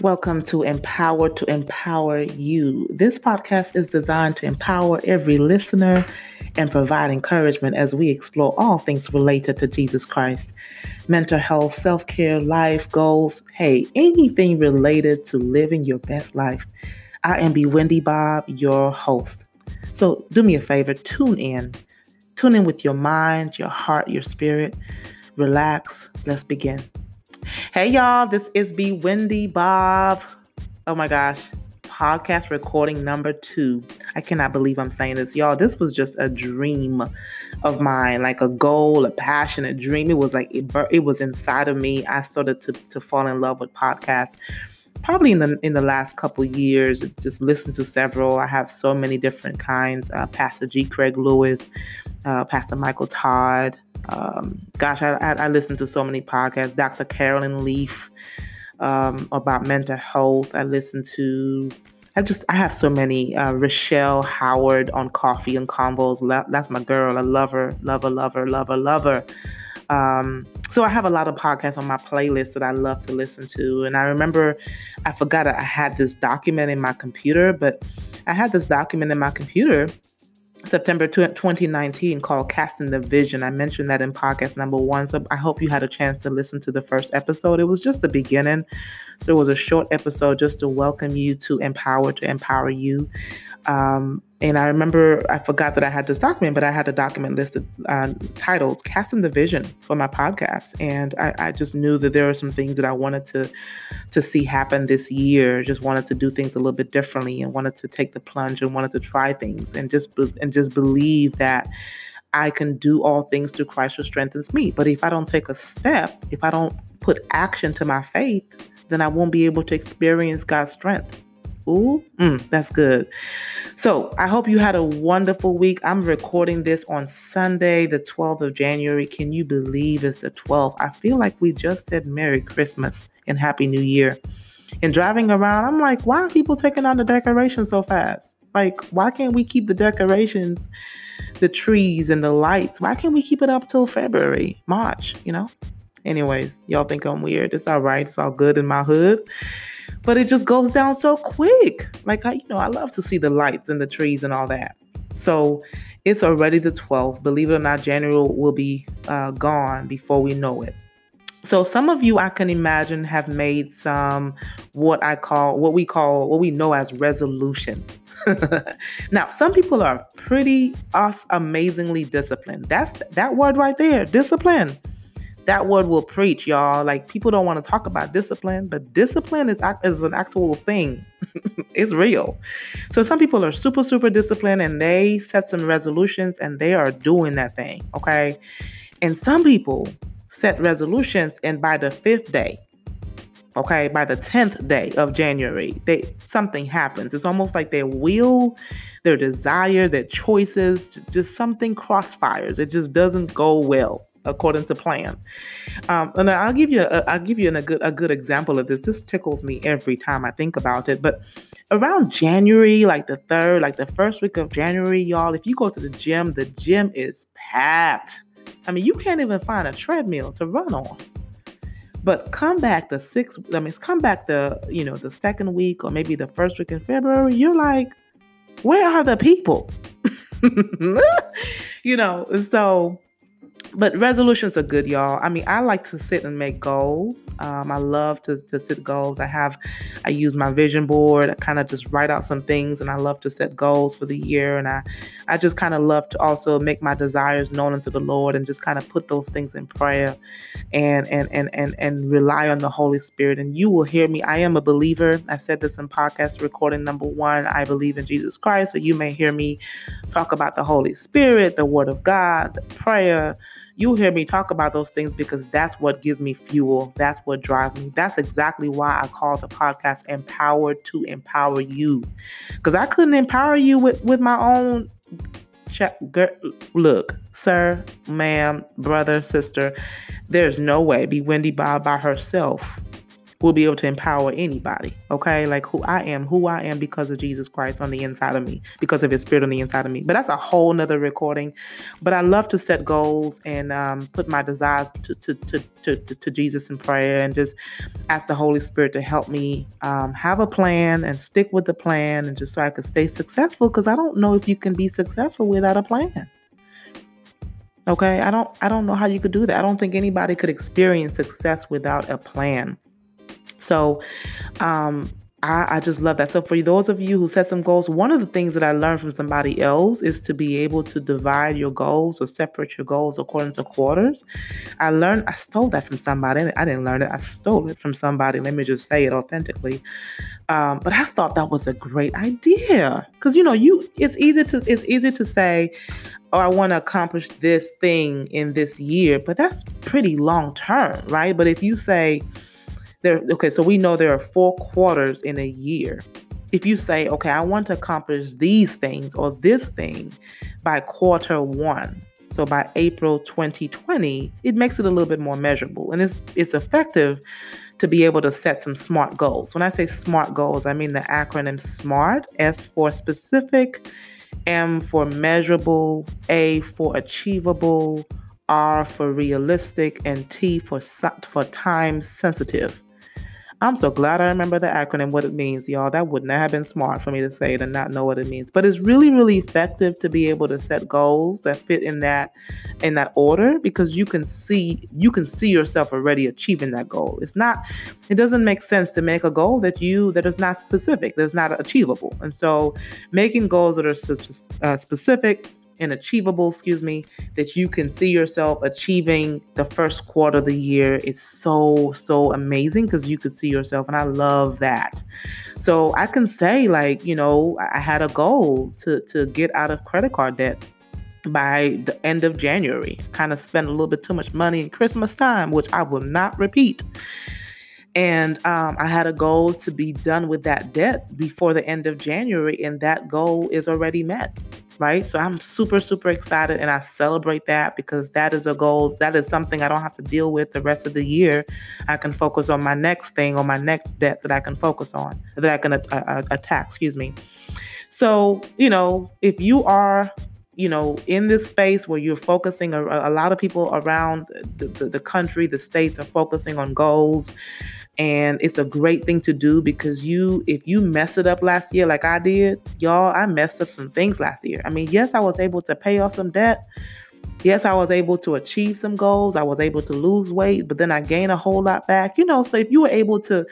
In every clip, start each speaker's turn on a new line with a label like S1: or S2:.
S1: Welcome to Empowered to Empower You. This podcast is designed to empower every listener and provide encouragement as we explore all things related to Jesus Christ mental health, self care, life goals hey, anything related to living your best life. I am Bewindi Bobb, your host. So do me a favor, tune in. Tune in with your mind, your heart, your spirit. Relax. Let's begin. Hey, y'all, this is Bewindi Bobb. Oh my gosh, podcast recording number two. I cannot believe I'm saying this, y'all. This was just a dream of mine, like a goal, a passion, a dream. It was like it, it was inside of me. I started to, to fall in love with podcasts probably in the in the last couple years just listened to several i have so many different kinds uh, pastor g craig lewis uh, pastor michael todd um, gosh, I, I, I listen to so many podcasts. Dr. Caroline Leaf um, about mental health. I listen to. I just I have so many. Uh, Rochelle Howard on Coffee and Convos. That's my girl. I love her, love her, love her, love her, love her. Um, so I have a lot of podcasts on my playlist that I love to listen to. And I remember I forgot I had this document in my computer, but I had this document in my computer September 2019 called Casting the Vision. I mentioned that in podcast number one. So I hope you had a chance to listen to the first episode. It was just the beginning. So it was a short episode just to welcome you to Empowered to Empower You. Um, and I remember I forgot that I had this document, but I had a document listed uh, titled "Casting the Vision" for my podcast, and I, I, just knew that there were some things that I wanted to to see happen this year. Just wanted to do things a little bit differently, and wanted to take the plunge, and wanted to try things, and just and just believe that I can do all things through Christ who strengthens me. But if I don't take a step, if I don't put action to my faith, then I won't be able to experience God's strength. Ooh, mm, that's good. So I hope you had a wonderful week. I'm recording this on Sunday, the 12th of January. Can you believe it's the 12th? I feel like we just said Merry Christmas and Happy New Year. And driving around, I'm like, why are people taking down the decorations so fast? Like, why can't we keep the decorations, the trees and the lights? Why can't we keep it up till February, March, you know? Anyways, y'all think I'm weird. It's all right. It's all good in my hood but it just goes down so quick. Like I, you know, I love to see the lights and the trees and all that. So it's already the 12th. Believe it or not, January will be uh, gone before we know it. So some of you I can imagine have made some what I call what we call what we know as resolutions. now, some people are pretty off amazingly disciplined. That's that word right there, discipline that word will preach, y'all. Like people don't want to talk about discipline, but discipline is is an actual thing. it's real. So some people are super super disciplined and they set some resolutions and they are doing that thing, okay? And some people set resolutions and by the 5th day, okay, by the 10th day of January, they something happens. It's almost like their will, their desire, their choices, just something crossfires. It just doesn't go well according to plan. Um, and I'll give you a, I'll give you a good a good example of this. This tickles me every time I think about it. But around January, like the third, like the first week of January, y'all, if you go to the gym, the gym is packed. I mean, you can't even find a treadmill to run on. But come back the sixth, I mean, come back the, you know, the second week or maybe the first week in February, you're like, where are the people? you know, and so but resolutions are good, y'all. I mean, I like to sit and make goals. Um, I love to, to set goals. I have, I use my vision board. I kind of just write out some things, and I love to set goals for the year. And I, I just kind of love to also make my desires known unto the Lord, and just kind of put those things in prayer, and and and and and rely on the Holy Spirit. And you will hear me. I am a believer. I said this in podcast recording number one. I believe in Jesus Christ. So you may hear me talk about the Holy Spirit, the Word of God, prayer You'll hear me talk about those things because that's what gives me fuel. That's what drives me. That's exactly why I call the podcast Empowered to Empower You. Because I couldn't empower you with, with my own check. Look, sir, ma'am, brother, sister, there's no way Bewindi Bobb by herself will be able to empower anybody. Okay. Like who I am, who I am because of Jesus Christ on the inside of me, because of his spirit on the inside of me. But that's a whole nother recording. But I love to set goals and um, put my desires to, to, to, to, to, Jesus in prayer and just ask the Holy Spirit to help me um, have a plan and stick with the plan and just so I can stay successful because I don't know if you can be successful without a plan. Okay, I don't I don't know how you could do that. I don't think anybody could experience success without a plan. So, um, I, I, just love that. So, for those of you who set some goals, one of the things that I learned from somebody else is to be able to divide your goals or separate your goals according to quarters. I learned, I stole that from somebody. I didn't learn it, I stole it from somebody. Let me just say it authentically. Um, but I thought that was a great idea because you know, you it's easy to it's easy to say, oh, I want to accomplish this thing in this year, but that's pretty long term, right? But if you say, there okay so we know there are four quarters in a year if you say okay i want to accomplish these things or this thing by quarter one so by april 2020 it makes it a little bit more measurable and it's it's effective to be able to set some smart goals when i say smart goals i mean the acronym smart s for specific m for measurable a for achievable R for realistic, and T for for time sensitive. I'm so glad I remember the acronym, what it means, y'all. That would not have been smart for me to say it and not know what it means. But it's really, really effective to be able to set goals that fit in that in that order because you can see you can see yourself already achieving that goal. It's not it doesn't make sense to make a goal that you that is not specific, that's not achievable. And so making goals that are uh, specific and achievable, excuse me, that you can see yourself achieving the first quarter of the year. It's so, so amazing because you could see yourself. And I love that. So I can say, like, you know, I had a goal to, to get out of credit card debt by the end of January. Kind of spent a little bit too much money in Christmas time, which I will not repeat. And um, I had a goal to be done with that debt before the end of January, and that goal is already met right? So I'm super, super excited and I celebrate that because that is a goal. That is something I don't have to deal with the rest of the year. I can focus on my next thing or my next debt that I can focus on, that I can uh, uh, attack, excuse me. So, you know, if you are you know, in this space where you're focusing, a, a lot of people around the, the, the, country, the states are focusing on goals and it's a great thing to do because you if you mess it up last year like I did, y'all, I messed up some things last year. I mean, yes, I was able to pay off some debt. Yes, I was able to achieve some goals. I was able to lose weight, but then I gained a whole lot back. You know, so if you were able to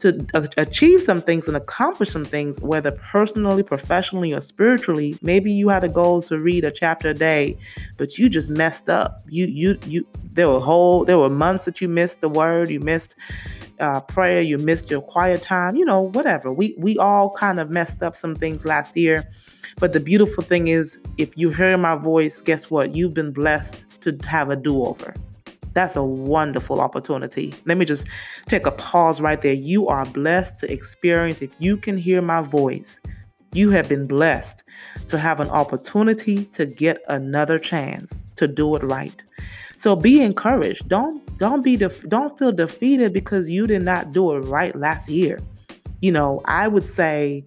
S1: to achieve some things and accomplish some things, whether personally, professionally, or spiritually. Maybe you had a goal to read a chapter a day, but you just messed up. You you you. There were whole there were months that you missed the word. You missed uh, prayer, you missed your quiet time, you know, whatever. We we all kind of messed up some things last year. But the beautiful thing is if you hear my voice, guess what? You've been blessed to have a do-over. That's a wonderful opportunity. Let me just take a pause right there. You are blessed to experience, if you can hear my voice, you have been blessed to have an opportunity to get another chance to do it right. So be encouraged. Don't don't be def- don't feel defeated because you did not do it right last year. You know, I would say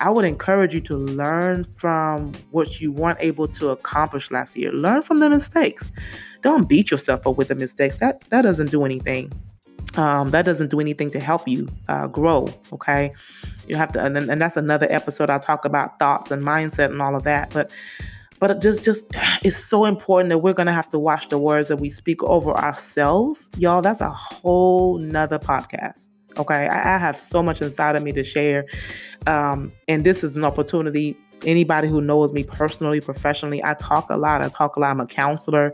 S1: I would encourage you to learn from what you weren't able to accomplish last year. Learn from the mistakes. Don't beat yourself up with the mistakes. That that doesn't do anything. Um, that doesn't do anything to help you uh, grow. Okay, you have to, and, and that's another episode. I'll talk about thoughts and mindset and all of that. But but just just it's so important that we're gonna have to watch the words that we speak over ourselves y'all that's a whole nother podcast okay i, I have so much inside of me to share um, and this is an opportunity anybody who knows me personally professionally i talk a lot i talk a lot i'm a counselor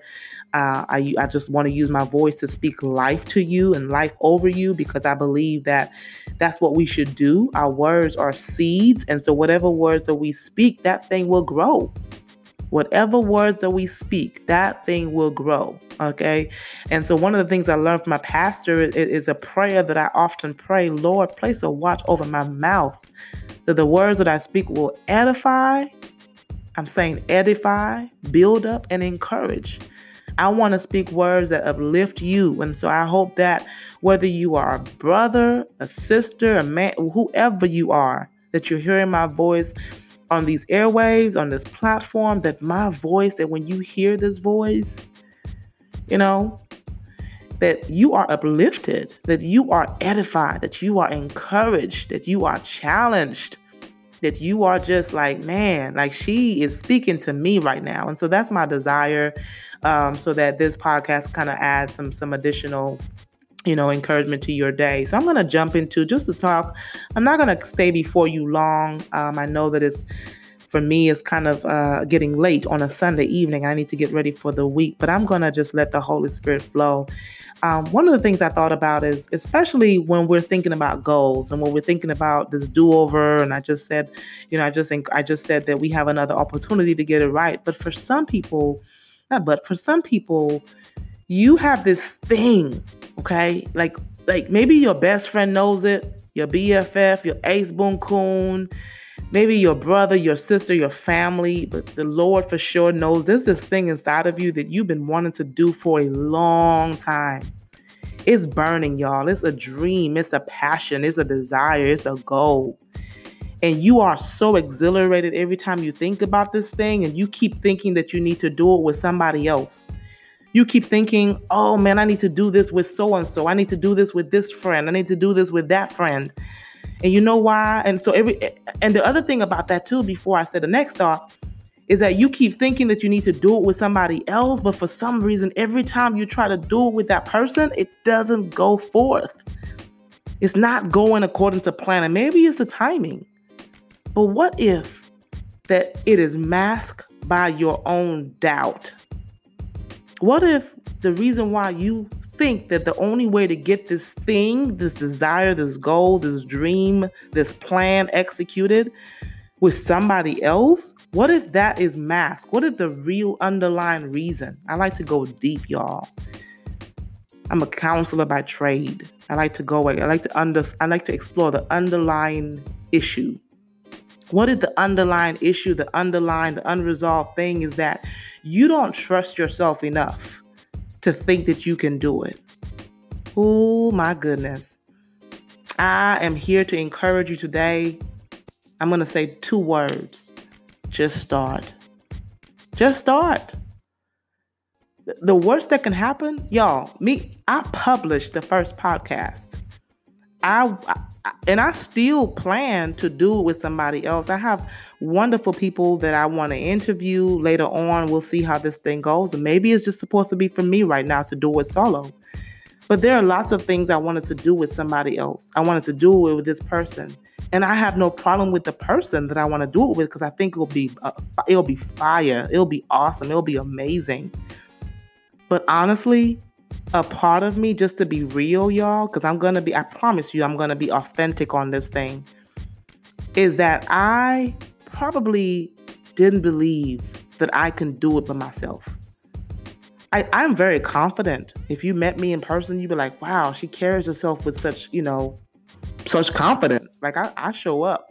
S1: uh, I, I just want to use my voice to speak life to you and life over you because I believe that that's what we should do. Our words are seeds. And so, whatever words that we speak, that thing will grow whatever words that we speak, that thing will grow. Okay. And so, one of the things I learned from my pastor is, is, a prayer that I often pray Lord, place a watch over my mouth, that the words that I speak will edify. I'm saying edify, build up, and encourage. I want to speak words that uplift you. And so I hope that whether you are a brother, a sister, a man, whoever you are, that you're hearing my voice on these airwaves, on this platform, that my voice, that when you hear this voice, you know, that you are uplifted, that you are edified, that you are encouraged, that you are challenged, that you are just like, man, like she is speaking to me right now. And so that's my desire. Um, so that this podcast kind of adds some some additional you know, encouragement to your day. So I'm going to jump into just to talk. I'm not going to stay before you long. Um, I know that it's for me it's kind of uh, getting late on a Sunday evening. I need to get ready for the week, but I'm going to just let the Holy Spirit flow. Um, one of the things I thought about is, especially when we're thinking about goals and when we're thinking about this do-over, and I just said, you know, I just think I just said that we have another opportunity to get it right. But for some people, not but for some people, you have this thing Okay, like like maybe your best friend knows it, your BFF, your ace boon coon, maybe your brother, your sister, your family, but the Lord for sure knows there's this thing inside of you that you've been wanting to do for a long time. It's burning, y'all. It's a dream, it's a passion, it's a desire, it's a goal. And you are so exhilarated every time you think about this thing, and you keep thinking that you need to do it with somebody else you keep thinking, oh man, I need to do this with so and so. I need to do this with this friend. I need to do this with that friend. And you know why? And so every and the other thing about that too, before I said the next thought, is that you keep thinking that you need to do it with somebody else, but for some reason, every time you try to do it with that person, it doesn't go forth. It's not going according to plan. And maybe it's the timing. But what if that it is masked by your own doubt? What if the reason why you think that the only way to get this thing, this desire, this goal, this dream, this plan executed with somebody else? What if that is masked? What if the real underlying reason? I like to go deep, y'all. I'm a counselor by trade. I like to go I like to under I like to explore the underlying issue. What is the underlying issue, the underlying, the unresolved thing is that you don't trust yourself enough to think that you can do it. Oh my goodness. I am here to encourage you today. I'm going to say two words just start. Just start. The worst that can happen, y'all, me, I published the first podcast. I, I and I still plan to do it with somebody else. I have wonderful people that I want to interview later on. We'll see how this thing goes. And maybe it's just supposed to be for me right now to do it solo. But there are lots of things I wanted to do with somebody else. I wanted to do it with this person. And I have no problem with the person that I want to do it with because I think it'll be uh, it'll be fire. It'll be awesome. It'll be amazing. But honestly, a part of me just to be real, y'all, because I'm gonna be, I promise you, I'm gonna be authentic on this thing, is that I probably didn't believe that I can do it by myself. I, I'm very confident. If you met me in person, you'd be like, wow, she carries herself with such, you know, such confidence. Like I, I show up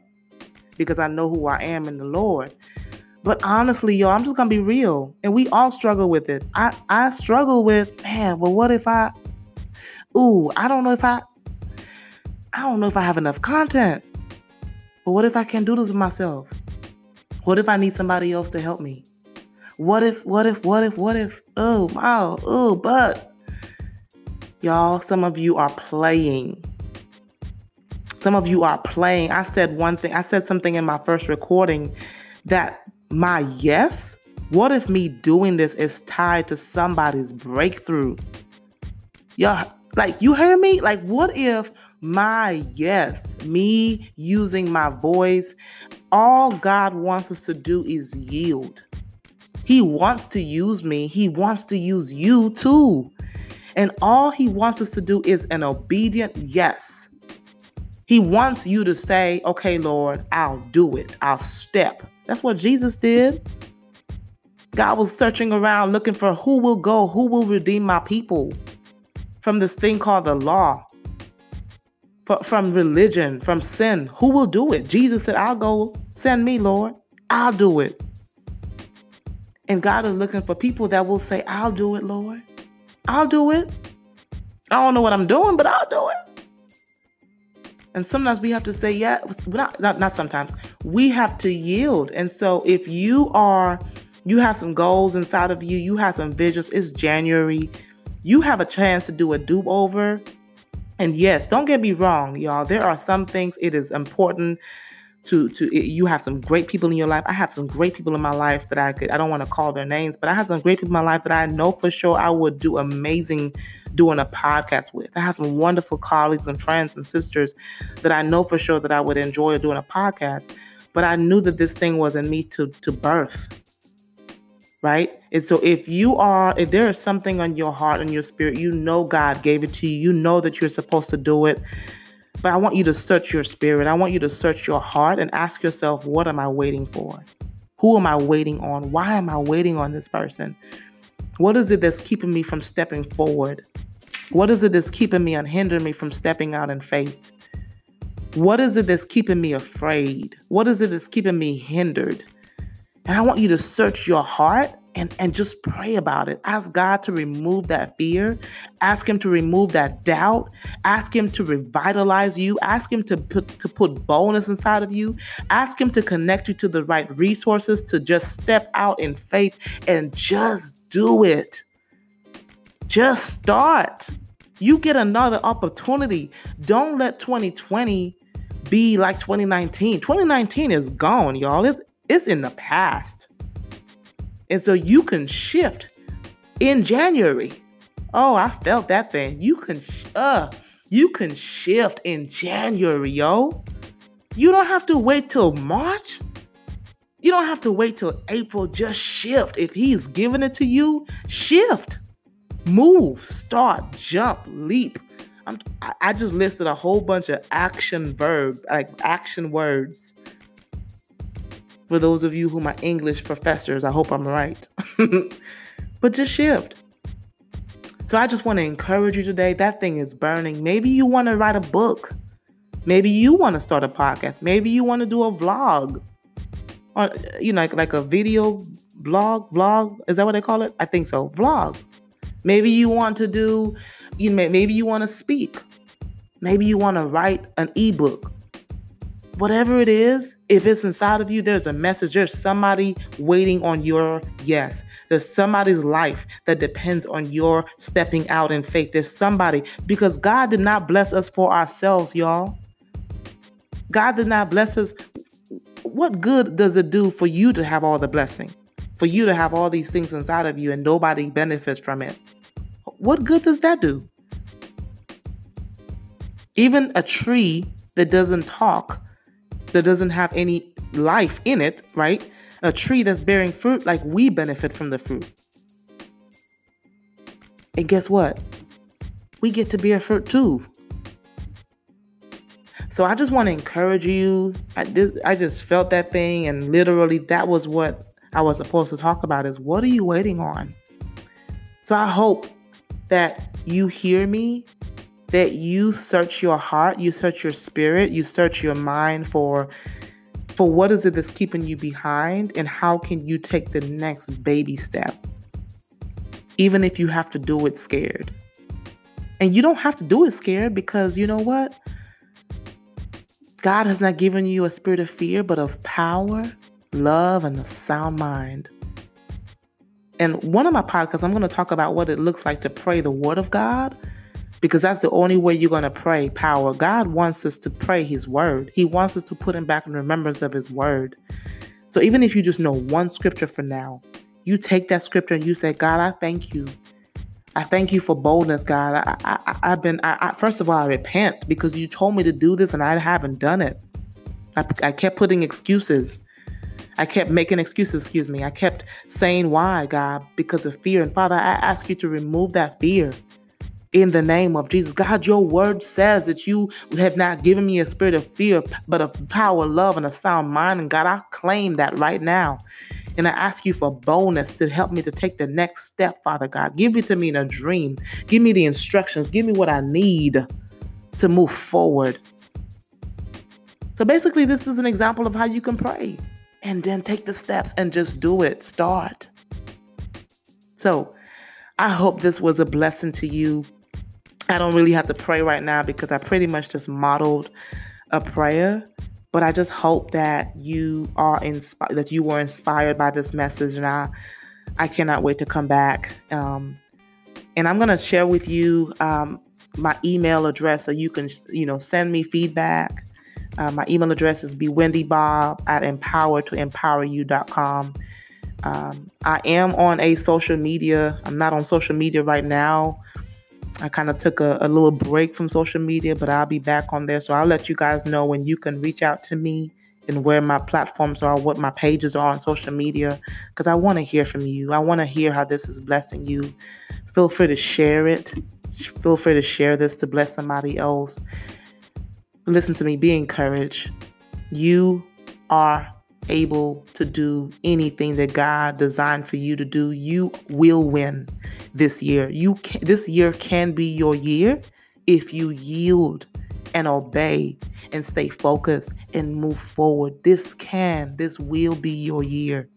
S1: because I know who I am in the Lord. But honestly, yo, I'm just gonna be real. And we all struggle with it. I, I struggle with, man, well, what if I ooh, I don't know if I I don't know if I have enough content. But what if I can't do this with myself? What if I need somebody else to help me? What if, what if, what if, what if? Oh, wow, oh, but y'all, some of you are playing. Some of you are playing. I said one thing, I said something in my first recording that my yes, what if me doing this is tied to somebody's breakthrough? Y'all, like, you hear me? Like, what if my yes, me using my voice, all God wants us to do is yield. He wants to use me, He wants to use you too. And all He wants us to do is an obedient yes. He wants you to say, okay, Lord, I'll do it. I'll step. That's what Jesus did. God was searching around looking for who will go, who will redeem my people from this thing called the law, from religion, from sin. Who will do it? Jesus said, I'll go. Send me, Lord. I'll do it. And God is looking for people that will say, I'll do it, Lord. I'll do it. I don't know what I'm doing, but I'll do it. And sometimes we have to say, yeah, not, not, not sometimes. We have to yield. And so if you are, you have some goals inside of you, you have some visions, it's January, you have a chance to do a do over. And yes, don't get me wrong, y'all. There are some things it is important to to you have some great people in your life. I have some great people in my life that I could I don't want to call their names, but I have some great people in my life that I know for sure I would do amazing doing a podcast with. I have some wonderful colleagues and friends and sisters that I know for sure that I would enjoy doing a podcast. But I knew that this thing wasn't me to to birth. Right? And so if you are if there is something on your heart and your spirit, you know God gave it to you, you know that you're supposed to do it but I want you to search your spirit. I want you to search your heart and ask yourself, what am I waiting for? Who am I waiting on? Why am I waiting on this person? What is it that's keeping me from stepping forward? What is it that's keeping me and hindering me from stepping out in faith? What is it that's keeping me afraid? What is it that's keeping me hindered? And I want you to search your heart and, and just pray about it. Ask God to remove that fear. Ask Him to remove that doubt. Ask Him to revitalize you. Ask Him to put, to put boldness inside of you. Ask Him to connect you to the right resources to just step out in faith and just do it. Just start. You get another opportunity. Don't let 2020 be like 2019. 2019 is gone, y'all. It's, it's in the past. And so you can shift in January. Oh, I felt that thing. You can uh you can shift in January, yo. You don't have to wait till March. You don't have to wait till April. Just shift. If he's giving it to you, shift. Move, start, jump, leap. I'm, I just listed a whole bunch of action verb, like action words for those of you who are English professors, I hope I'm right. but just shift. So I just want to encourage you today. That thing is burning. Maybe you want to write a book. Maybe you want to start a podcast. Maybe you want to do a vlog. Or you know, like, like a video blog, vlog. Is that what they call it? I think so. Vlog. Maybe you want to do, you know, maybe you want to speak. Maybe you want to write an ebook whatever it is, if it's inside of you, there's a message. There's somebody waiting on your yes. There's somebody's life that depends on your stepping out in faith. There's somebody, because God did not bless us for ourselves, y'all. God did not bless us. What good does it do for you to have all the blessing? For you to have all these things inside of you and nobody benefits from it? What good does that do? Even a tree that doesn't talk that doesn't have any life in it, right? A tree that's bearing fruit, like we benefit from the fruit. And guess what? We get to bear fruit too. So I just want to encourage you. I, did, I just felt that thing, and literally, that was what I was supposed to talk about is what are you waiting on? So I hope that you hear me that you search your heart, you search your spirit, you search your mind for for what is it that's keeping you behind and how can you take the next baby step. Even if you have to do it scared. And you don't have to do it scared because you know what? God has not given you a spirit of fear, but of power, love, and a sound mind. And one of my podcasts, I'm going to talk about what it looks like to pray the word of God because that's the only way you're going to pray power. God wants us to pray His word, He wants us to put Him back in remembrance of His word. So even if you just know one scripture for now, you take that scripture and you say, God, I thank you. I thank you for boldness, God. I, I, have been, I, I, first of all, I repent because you told me to do this and I haven't done it. I, I kept putting excuses. I kept making excuses, excuse me. I kept saying why, God, because of fear. And Father, I ask you to remove that fear in the name of Jesus. God, your word says that you have not given me a spirit of fear, but of power, love, and a sound mind. And God, I claim that right now. And I ask you for boldness to help me to take the next step, Father God. Give it to me in a dream. Give me the instructions. Give me what I need to move forward. So basically, this is an example of how you can pray and then take the steps and just do it. Start. So I hope this was a blessing to you. I don't really have to pray right now because I pretty much just modeled a prayer. But I just hope that you are inspired, that you were inspired by this message, and I, I cannot wait to come back. Um, and I'm gonna share with you um, my email address so you can, you know, send me feedback. Uh, my email address is bewendybob at empower2empoweryou.com. Um, I am on a social media. I'm not on social media right now. I kind of took a, a, little break from social media, but I'll be back on there. So I'll let you guys know when you can reach out to me and where my platforms are, what my pages are on social media, because I want to hear from you. I want to hear how this is blessing you. Feel free to share it. Feel free to share this to bless somebody else. Listen to me, be encouraged. You are able to do anything that God designed for you to do. You will win this year. You can, this year can be your year if you yield and obey and stay focused and move forward. This can, this will be your year.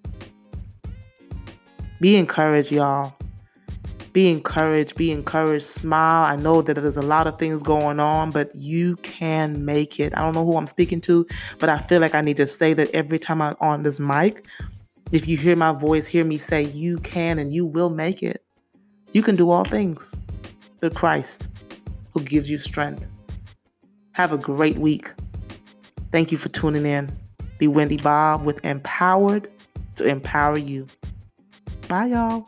S1: Be encouraged, y'all. Be encouraged, be encouraged, smile. I know that there's a lot of things going on, but you can make it. I don't know who I'm speaking to, but I feel like I need to say that every time I'm on this mic. If you hear my voice, hear me say, You can and you will make it. You can do all things through Christ who gives you strength. Have a great week. Thank you for tuning in. Bewindi Bobb with Empowered to Empower You. Bye, y'all.